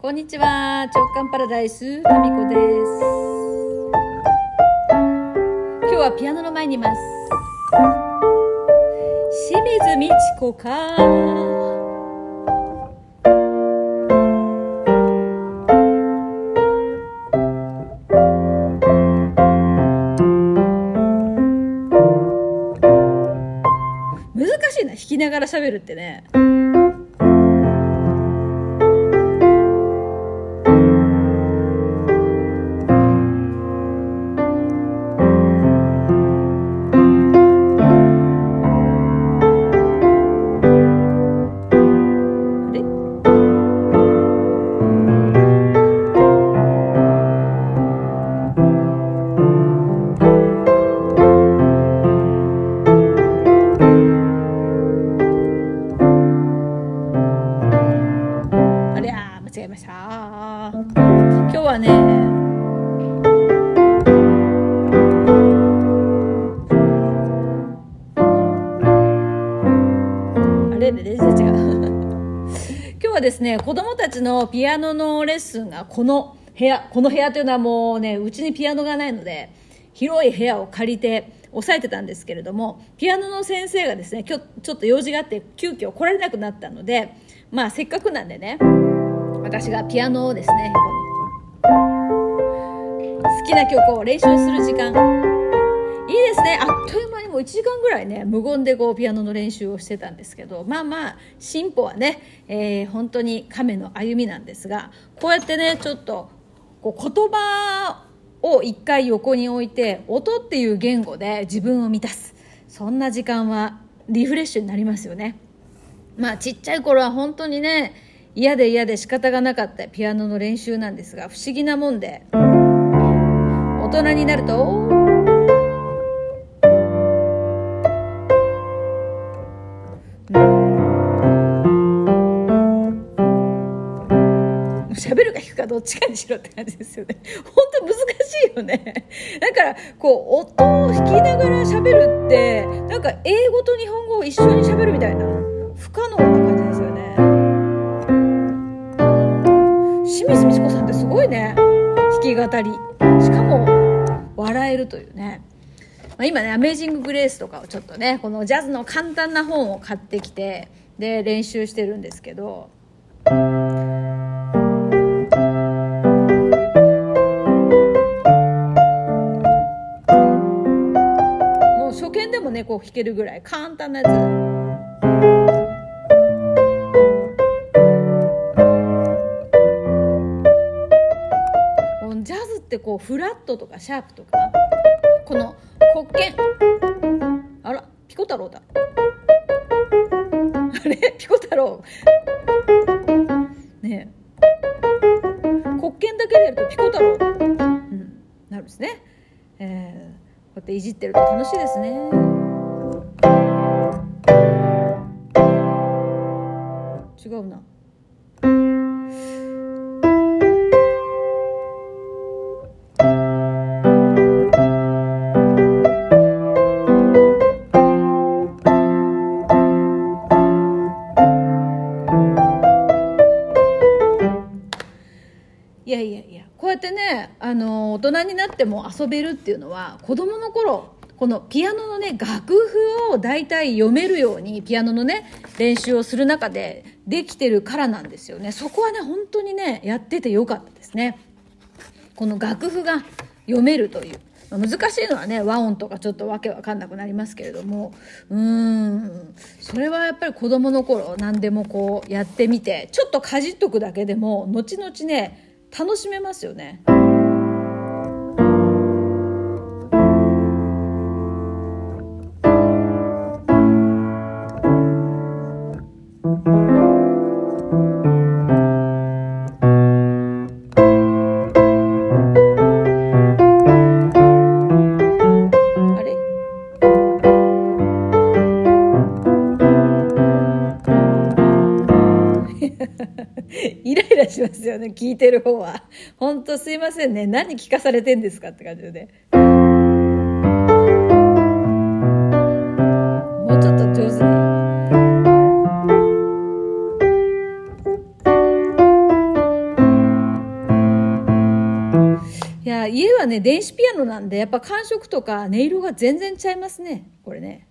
こんにちは。直感パラダイスタミコです。今日はピアノの前にいます。清水美智子か。難しいな。弾きながら喋るってね。れれれ全然違う。今日はですね子供たちのピアノのレッスンがこの部屋この部屋というのはもうねうちにピアノがないので広い部屋を借りて押さえてたんですけれどもピアノの先生がですね今日ちょっと用事があって急遽来られなくなったのでまあせっかくなんでね私がピアノをですね好きな曲を練習する時間いいですねあっという間にもう1時間ぐらいね無言でこうピアノの練習をしてたんですけどまあまあ進歩はね、えー本当に亀の歩みなんですがこうやってねちょっとこう言葉を一回横に置いて音っていう言語で自分を満たすそんな時間はリフレッシュになりますよね。まあちっちゃい頃は本当にね嫌で嫌で仕方がなかったピアノの練習なんですが不思議なもんで大人になると喋るか弾くかどっちかにしろって感じですよね。本当難しいよね。だからこう音を弾きながら喋るってなんか英語と日本語を一緒に喋るみたいな不可能な感じですよね。清水美智子さんってすごいね。弾き語り。しかも笑えるというね。ま、今ね「アメージング・グレース」とかをちょっとねこのジャズの簡単な本を買ってきてで練習してるんですけどこう弾けるぐらい簡単なやつ。ジャズってこうフラットとかシャープとかこの黒鍵。あらピコ太郎だ。あれ？ピコ太郎。ねえ。黒鍵だけでやるとピコ太郎、うん、なるんですね、えー、こうやっていじってると楽しいですね。違うな。いやいやいやこうやってねあの大人になっても遊べるっていうのは子供の頃このピアノのね楽譜を大体読めるようにピアノのね練習をする中でできてるからなんですよね。そこはね本当にねやっててよかったですね。この楽譜が読めるという。ま難しいのはね和音とかちょっとわけわかんなくなりますけれども。うーん。それはやっぱり子供の頃何でもこうやってみてちょっとかじっとくだけでも後々ね楽しめますよね。聞いてる方は。ほんとすいませんね。何聞かされてんですかって感じで、ね。もうちょっと上手に。いや家はね電子ピアノなんでやっぱ感触とか音色が全然ちゃいますねこれね。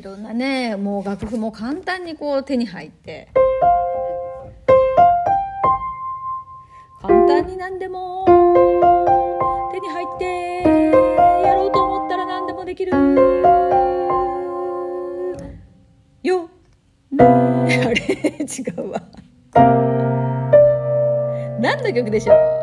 いろんなねもう楽譜も簡単にこう手に入って。簡単に何でも手に入ってやろうと思ったら何でもできる。よね。あれ？違うわ。何の曲でしょう？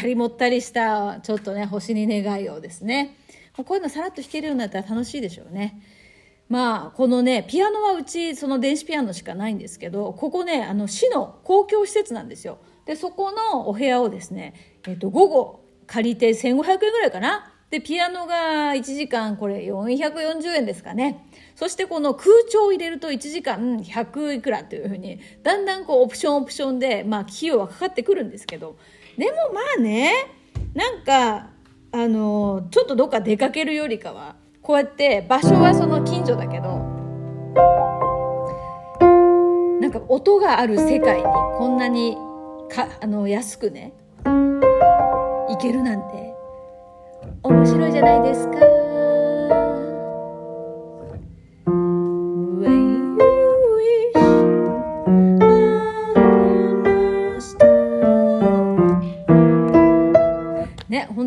たりもったりしたちょっとね星に願いをですね。こういうのさらっと弾けるようになったら楽しいでしょうね。まあこのねピアノはうちその電子ピアノしかないんですけどここねあの市の公共施設なんですよ。でそこのお部屋をですね、えっと、午後借りて1500円ぐらいかな。でピアノが1時間これ440円ですかね。そしてこの空調を入れると1時間100いくらというふうにだんだんこうオプションオプションでまあ費用はかかってくるんですけどでもまあねなんかあのちょっとどっか出かけるよりかはこうやって場所はその近所だけどなんか音がある世界にこんなにかあの安くね行けるなんて面白いじゃないですか。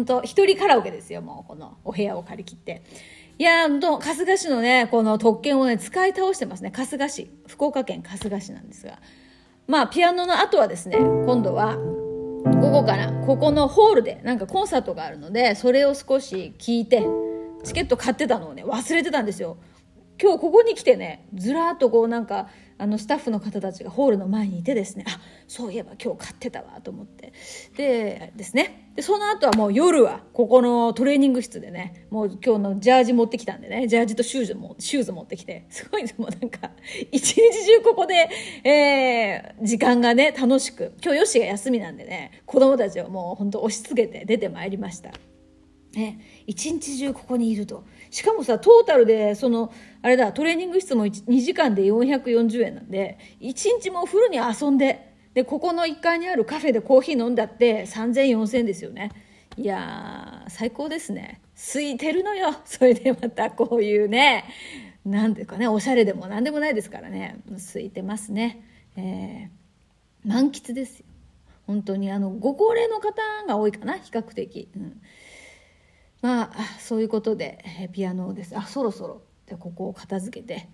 本当一人カラオケですよ、もうこのお部屋を借り切って。いや本当春日市のね、この特権をね、使い倒してますね。春日市。福岡県春日市なんですが。まあ、ピアノの後はですね、今度は、午後から、ここのホールで、なんかコンサートがあるので、それを少し聞いて、チケット買ってたのをね、忘れてたんですよ。今日ここに来てね、ずらーっとこうなんか、あのスタッフの方たちがホールの前にいてですねあそういえば今日買ってたわと思って。でですね。でその後はもう夜はここのトレーニング室でねもう今日のジャージ持ってきたんでねジャージとシューズもシューズ持ってきてすごいもうなんか一日中ここで、えー、時間がね楽しく今日ヨッシが休みなんでね子供たちをもう本当押し付けて出てまいりました。ね、一日中ここにいると。しかもさトータルでそのあれだトレーニング室も2時間で440円なんで一日もフルに遊んででここの1階にあるカフェでコーヒー飲んだって30004000円ですよね。いやー最高ですね。空いてるのよ。それでまたこういうね何ていうかねおしゃれでも何でもないですからね。空いてますね、えー、満喫ですよ。本当にあのご高齢の方が多いかな比較的、うん。まあそういうことでピアノです。あそろそろ。でここを片付けて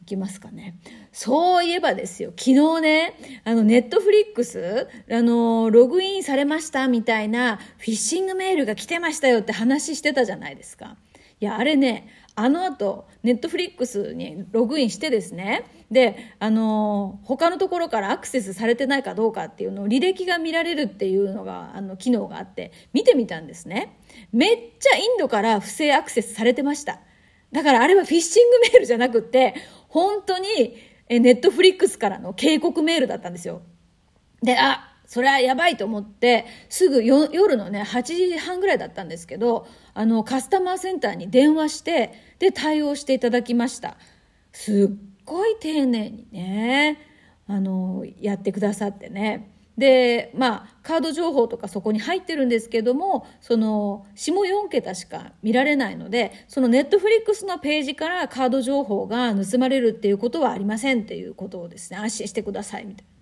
いきますかね。そういえばですよ。昨日ねあのネットフリックスあのログインされましたみたいなフィッシングメールが来てましたよって話してたじゃないですか。いやあれねあの後ネットフリックスにログインしてですね。であの他のところからアクセスされてないかどうかっていうのを履歴が見られるっていうのがあの機能があって見てみたんですね。めっちゃインドから不正アクセスされてました。だからあれはフィッシングメールじゃなくて本当にネットフリックスからの警告メールだったんですよ。であそれはやばいと思って、すぐ夜のね、8時半ぐらいだったんですけど、あの、カスタマーセンターに電話して、で、対応していただきました。すっごい丁寧にね、あの、やってくださってね。で、まあ、カード情報とかそこに入ってるんですけども、その、下4桁しか見られないので、そのネットフリックスのページからカード情報が盗まれるっていうことはありませんっていうことをですね、安心してくださいみたいな。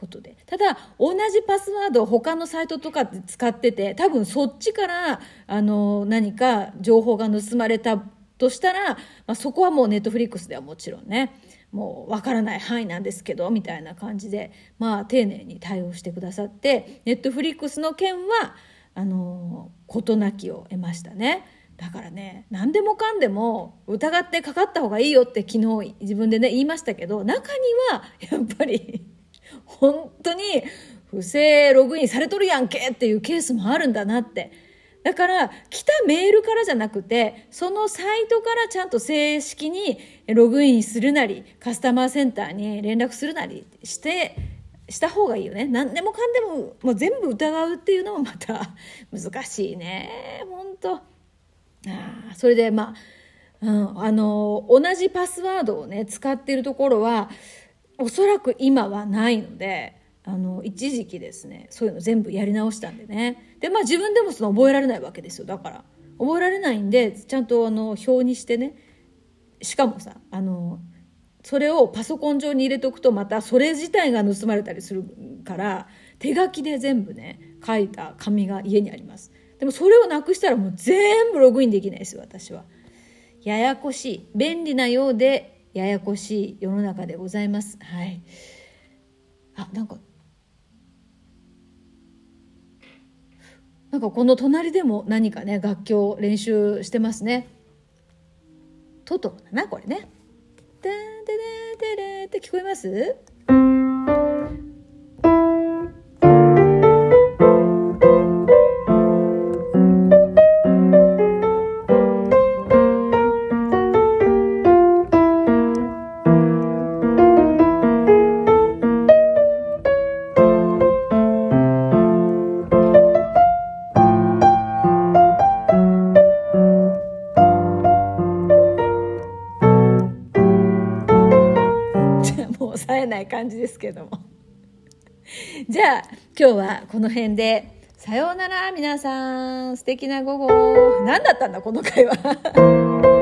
ことでただ同じパスワードを他のサイトとかで使ってて多分そっちからあの何か情報が盗まれたとしたら、まあ、そこはもうネットフリックスではもちろんねもうわからない範囲なんですけどみたいな感じでまあ丁寧に対応してくださってネットフリックスの件はあの事なきを得ましたね。だからね何でもかんでも疑ってかかった方がいいよって昨日自分でね言いましたけど中にはやっぱり本当に不正ログインされとるやんけっていうケースもあるんだなって。だから、来たメールからじゃなくて、そのサイトからちゃんと正式にログインするなり、カスタマーセンターに連絡するなりして、した方がいいよね。何でもかんでも、もう全部疑うっていうのもまた 難しいね。本当ああ、それでまあ、うん、あの、同じパスワードをね、使ってるところは、おそらく今はないので、あの一時期ですねそういうの全部やり直したんでね。でまあ自分でもその覚えられないわけですよ。だから覚えられないんでちゃんとあの表にしてね。しかもさあのそれをパソコン上に入れておくとまたそれ自体が盗まれたりするから手書きで全部ね書いた紙が家にあります。でもそれをなくしたらもう全部ログインできないですよ私は。ややこしい。便利なようでややこしい世の中でございます。はい。あなんか。なんかこの隣でも何かね楽器を練習してますね。トトロだなこれね。てんてれてれって聞こえます？ない感じですけども。じゃあ今日はこの辺で。さようなら皆さん。素敵な午後何だったんだこの会話。